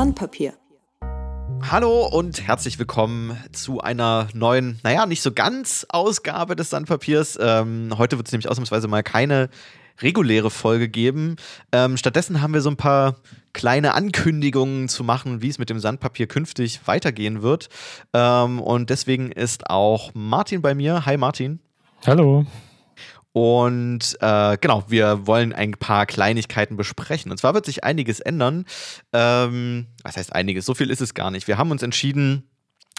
Sandpapier. Hallo und herzlich willkommen zu einer neuen, naja, nicht so ganz Ausgabe des Sandpapiers. Ähm, heute wird es nämlich ausnahmsweise mal keine reguläre Folge geben. Ähm, stattdessen haben wir so ein paar kleine Ankündigungen zu machen, wie es mit dem Sandpapier künftig weitergehen wird. Ähm, und deswegen ist auch Martin bei mir. Hi Martin. Hallo. Und äh, genau, wir wollen ein paar Kleinigkeiten besprechen. Und zwar wird sich einiges ändern. Ähm, was heißt einiges? So viel ist es gar nicht. Wir haben uns entschieden,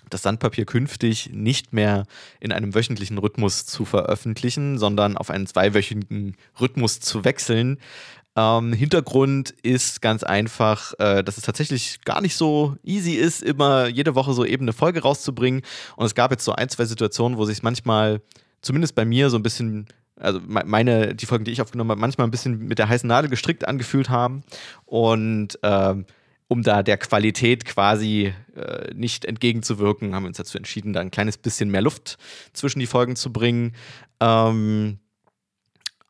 das Sandpapier künftig nicht mehr in einem wöchentlichen Rhythmus zu veröffentlichen, sondern auf einen zweiwöchigen Rhythmus zu wechseln. Ähm, Hintergrund ist ganz einfach, äh, dass es tatsächlich gar nicht so easy ist, immer jede Woche so eben eine Folge rauszubringen. Und es gab jetzt so ein, zwei Situationen, wo sich manchmal, zumindest bei mir, so ein bisschen also meine, die Folgen, die ich aufgenommen habe, manchmal ein bisschen mit der heißen Nadel gestrickt angefühlt haben. Und ähm, um da der Qualität quasi äh, nicht entgegenzuwirken, haben wir uns dazu entschieden, da ein kleines bisschen mehr Luft zwischen die Folgen zu bringen. Ähm,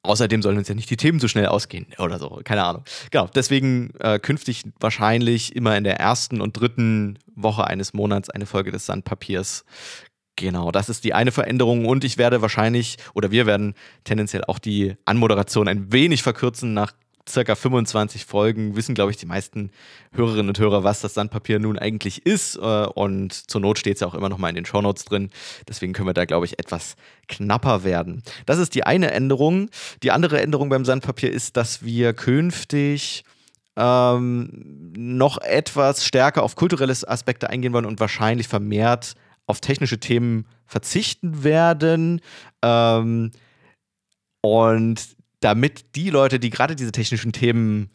außerdem sollen uns ja nicht die Themen so schnell ausgehen oder so, keine Ahnung. Genau, deswegen äh, künftig wahrscheinlich immer in der ersten und dritten Woche eines Monats eine Folge des Sandpapiers. Genau, das ist die eine Veränderung und ich werde wahrscheinlich oder wir werden tendenziell auch die Anmoderation ein wenig verkürzen nach circa 25 Folgen wissen, glaube ich, die meisten Hörerinnen und Hörer, was das Sandpapier nun eigentlich ist. Äh, und zur Not steht es ja auch immer noch mal in den Shownotes drin. Deswegen können wir da, glaube ich, etwas knapper werden. Das ist die eine Änderung. Die andere Änderung beim Sandpapier ist, dass wir künftig ähm, noch etwas stärker auf kulturelle Aspekte eingehen wollen und wahrscheinlich vermehrt auf technische Themen verzichten werden. Ähm, und damit die Leute, die gerade diese technischen Themen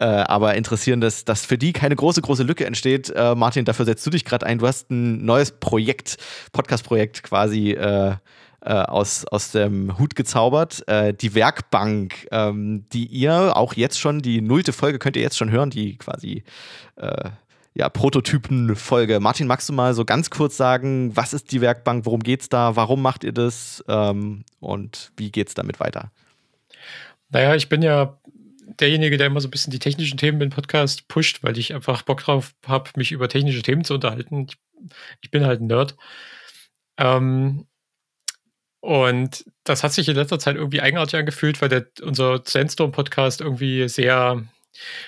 äh, aber interessieren, dass, dass für die keine große, große Lücke entsteht. Äh, Martin, dafür setzt du dich gerade ein. Du hast ein neues Projekt, Podcast-Projekt quasi äh, äh aus, aus dem Hut gezaubert. Äh, die Werkbank, ähm, die ihr auch jetzt schon, die nullte Folge könnt ihr jetzt schon hören, die quasi äh, ja, Prototypen-Folge. Martin, magst du mal so ganz kurz sagen, was ist die Werkbank, worum geht es da, warum macht ihr das ähm, und wie geht es damit weiter? Naja, ich bin ja derjenige, der immer so ein bisschen die technischen Themen im Podcast pusht, weil ich einfach Bock drauf habe, mich über technische Themen zu unterhalten. Ich, ich bin halt ein Nerd. Ähm, und das hat sich in letzter Zeit irgendwie eigenartig angefühlt, weil der, unser Sandstorm-Podcast irgendwie sehr,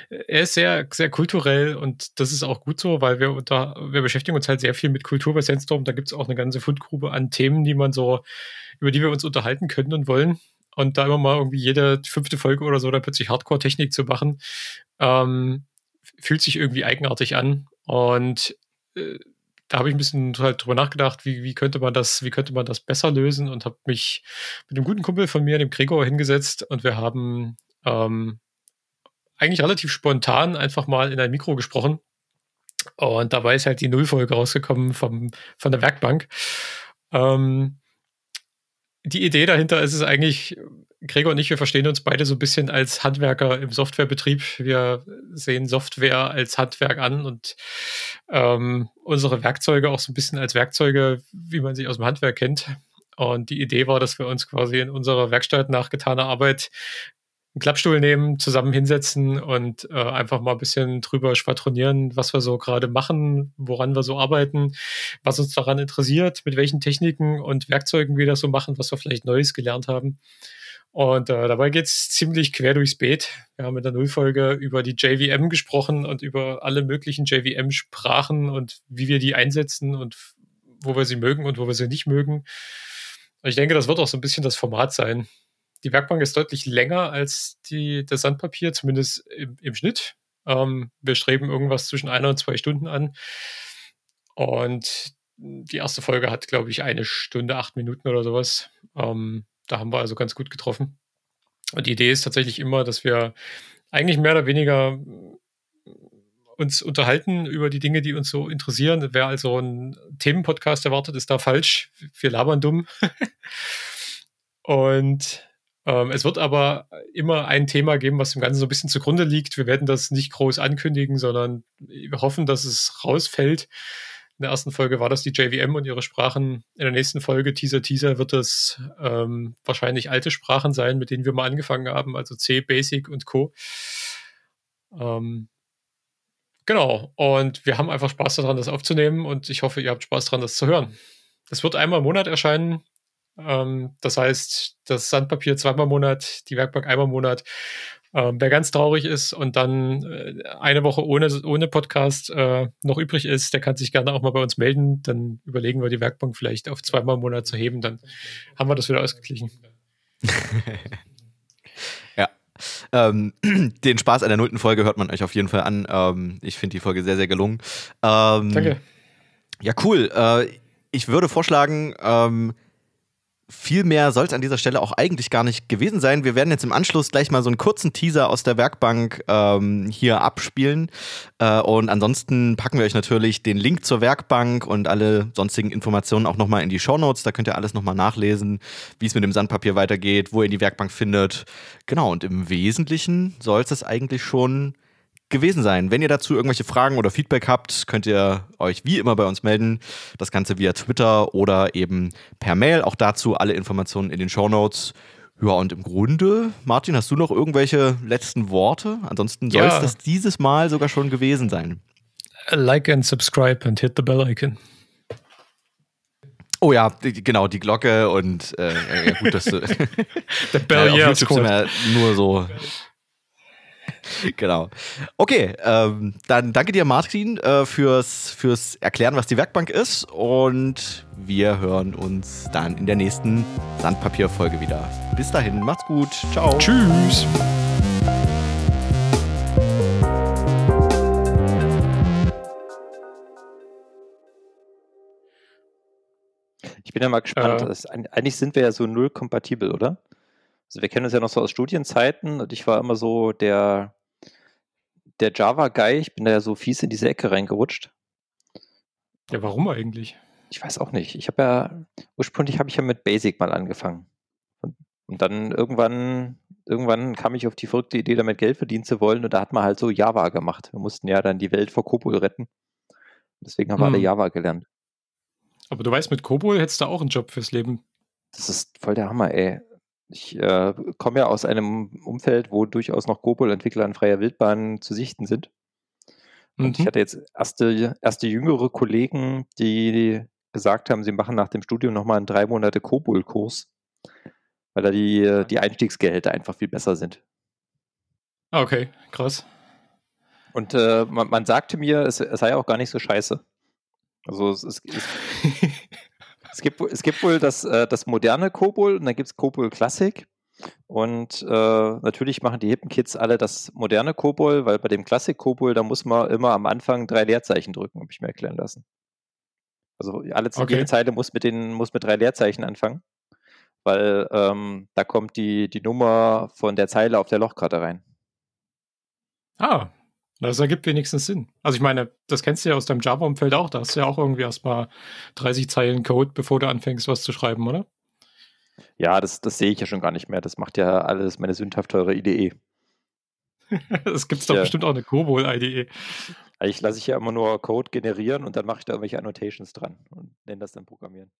er ist sehr, sehr kulturell und das ist auch gut so, weil wir unter, wir beschäftigen uns halt sehr viel mit Kultur bei Sandstorm. Da gibt es auch eine ganze Fundgrube an Themen, die man so, über die wir uns unterhalten können und wollen und da immer mal irgendwie jede fünfte Folge oder so da plötzlich Hardcore-Technik zu machen, ähm, fühlt sich irgendwie eigenartig an. Und äh, da habe ich ein bisschen halt drüber nachgedacht, wie, wie könnte man das, wie könnte man das besser lösen und habe mich mit einem guten Kumpel von mir, dem Gregor, hingesetzt und wir haben ähm, eigentlich relativ spontan einfach mal in ein Mikro gesprochen. Und dabei ist halt die Nullfolge rausgekommen vom, von der Werkbank. Ähm, die Idee dahinter ist es eigentlich, Gregor und ich, wir verstehen uns beide so ein bisschen als Handwerker im Softwarebetrieb. Wir sehen Software als Handwerk an und ähm, unsere Werkzeuge auch so ein bisschen als Werkzeuge, wie man sie aus dem Handwerk kennt. Und die Idee war, dass wir uns quasi in unserer Werkstatt nach getaner Arbeit einen Klappstuhl nehmen, zusammen hinsetzen und äh, einfach mal ein bisschen drüber schwadronieren, was wir so gerade machen, woran wir so arbeiten, was uns daran interessiert, mit welchen Techniken und Werkzeugen wir das so machen, was wir vielleicht Neues gelernt haben. Und äh, dabei geht's ziemlich quer durchs Beet. Wir haben in der Nullfolge über die JVM gesprochen und über alle möglichen JVM-Sprachen und wie wir die einsetzen und wo wir sie mögen und wo wir sie nicht mögen. Ich denke, das wird auch so ein bisschen das Format sein die Werkbank ist deutlich länger als die, das Sandpapier, zumindest im, im Schnitt. Ähm, wir streben irgendwas zwischen einer und zwei Stunden an. Und die erste Folge hat, glaube ich, eine Stunde, acht Minuten oder sowas. Ähm, da haben wir also ganz gut getroffen. Und die Idee ist tatsächlich immer, dass wir eigentlich mehr oder weniger uns unterhalten über die Dinge, die uns so interessieren. Wer also einen Themenpodcast erwartet, ist da falsch. Wir labern dumm. Und es wird aber immer ein Thema geben, was dem Ganzen so ein bisschen zugrunde liegt. Wir werden das nicht groß ankündigen, sondern wir hoffen, dass es rausfällt. In der ersten Folge war das die JVM und ihre Sprachen. In der nächsten Folge, Teaser, Teaser, wird es ähm, wahrscheinlich alte Sprachen sein, mit denen wir mal angefangen haben, also C, Basic und Co. Ähm, genau. Und wir haben einfach Spaß daran, das aufzunehmen und ich hoffe, ihr habt Spaß daran, das zu hören. Es wird einmal im Monat erscheinen. Ähm, das heißt, das Sandpapier zweimal im Monat, die Werkbank einmal im Monat. Ähm, wer ganz traurig ist und dann äh, eine Woche ohne, ohne Podcast äh, noch übrig ist, der kann sich gerne auch mal bei uns melden. Dann überlegen wir, die Werkbank vielleicht auf zweimal im Monat zu heben. Dann haben wir das wieder ausgeglichen. ja. Ähm, den Spaß an der nullten Folge hört man euch auf jeden Fall an. Ähm, ich finde die Folge sehr, sehr gelungen. Ähm, Danke. Ja, cool. Äh, ich würde vorschlagen, ähm, viel mehr soll es an dieser Stelle auch eigentlich gar nicht gewesen sein. Wir werden jetzt im Anschluss gleich mal so einen kurzen Teaser aus der Werkbank ähm, hier abspielen. Äh, und ansonsten packen wir euch natürlich den Link zur Werkbank und alle sonstigen Informationen auch nochmal in die Show Notes. Da könnt ihr alles nochmal nachlesen, wie es mit dem Sandpapier weitergeht, wo ihr die Werkbank findet. Genau, und im Wesentlichen soll es eigentlich schon gewesen sein. Wenn ihr dazu irgendwelche Fragen oder Feedback habt, könnt ihr euch wie immer bei uns melden. Das Ganze via Twitter oder eben per Mail. Auch dazu alle Informationen in den Show Notes. Ja, und im Grunde, Martin, hast du noch irgendwelche letzten Worte? Ansonsten soll es ja. das dieses Mal sogar schon gewesen sein. Like and subscribe and hit the bell icon. Oh ja, genau, die Glocke und äh, ja, gut, dass du. The bell, ja, auf YouTube sind wir nur so genau. Okay, ähm, dann danke dir, Martin, äh, fürs, fürs Erklären, was die Werkbank ist. Und wir hören uns dann in der nächsten Sandpapierfolge wieder. Bis dahin, macht's gut. Ciao. Tschüss. Ich bin ja mal gespannt. Äh. eigentlich sind wir ja so null kompatibel, oder? Also wir kennen uns ja noch so aus Studienzeiten und ich war immer so der, der Java-Guy. Ich bin da ja so fies in diese Ecke reingerutscht. Ja, warum eigentlich? Ich weiß auch nicht. Ich habe ja, ursprünglich habe ich ja mit Basic mal angefangen. Und, und, dann irgendwann, irgendwann kam ich auf die verrückte Idee, damit Geld verdienen zu wollen und da hat man halt so Java gemacht. Wir mussten ja dann die Welt vor Kobol retten. Deswegen haben hm. wir alle hm. Java gelernt. Aber du weißt, mit Kobol hättest du auch einen Job fürs Leben. Das ist voll der Hammer, ey. Ich äh, komme ja aus einem Umfeld, wo durchaus noch Gopol-Entwickler in freier Wildbahn zu sichten sind. Und mhm. ich hatte jetzt erste, erste jüngere Kollegen, die gesagt haben, sie machen nach dem Studium nochmal einen drei Monate Kobol-Kurs, weil da die, die Einstiegsgehälter einfach viel besser sind. Ah, okay, krass. Und äh, man, man, sagte mir, es, es, sei auch gar nicht so scheiße. Also es, es, es Es gibt, es gibt wohl das, äh, das moderne Kobol und dann gibt es Kobol Classic. Und äh, natürlich machen die hippen Kids alle das moderne Kobol, weil bei dem Classic Kobol, da muss man immer am Anfang drei Leerzeichen drücken, habe ich mir erklären lassen. Also alle, okay. jede Zeile muss mit, den, muss mit drei Leerzeichen anfangen, weil ähm, da kommt die, die Nummer von der Zeile auf der Lochkarte rein. Ah, das ergibt wenigstens Sinn. Also ich meine, das kennst du ja aus deinem Java-Umfeld auch. Da hast du ja auch irgendwie erstmal 30 Zeilen Code, bevor du anfängst, was zu schreiben, oder? Ja, das, das sehe ich ja schon gar nicht mehr. Das macht ja alles meine sündhaft teure IDE. Es gibt doch ja. bestimmt auch eine Kobol-IDE. Eigentlich lasse ich ja immer nur Code generieren und dann mache ich da irgendwelche Annotations dran und nenne das dann Programmieren.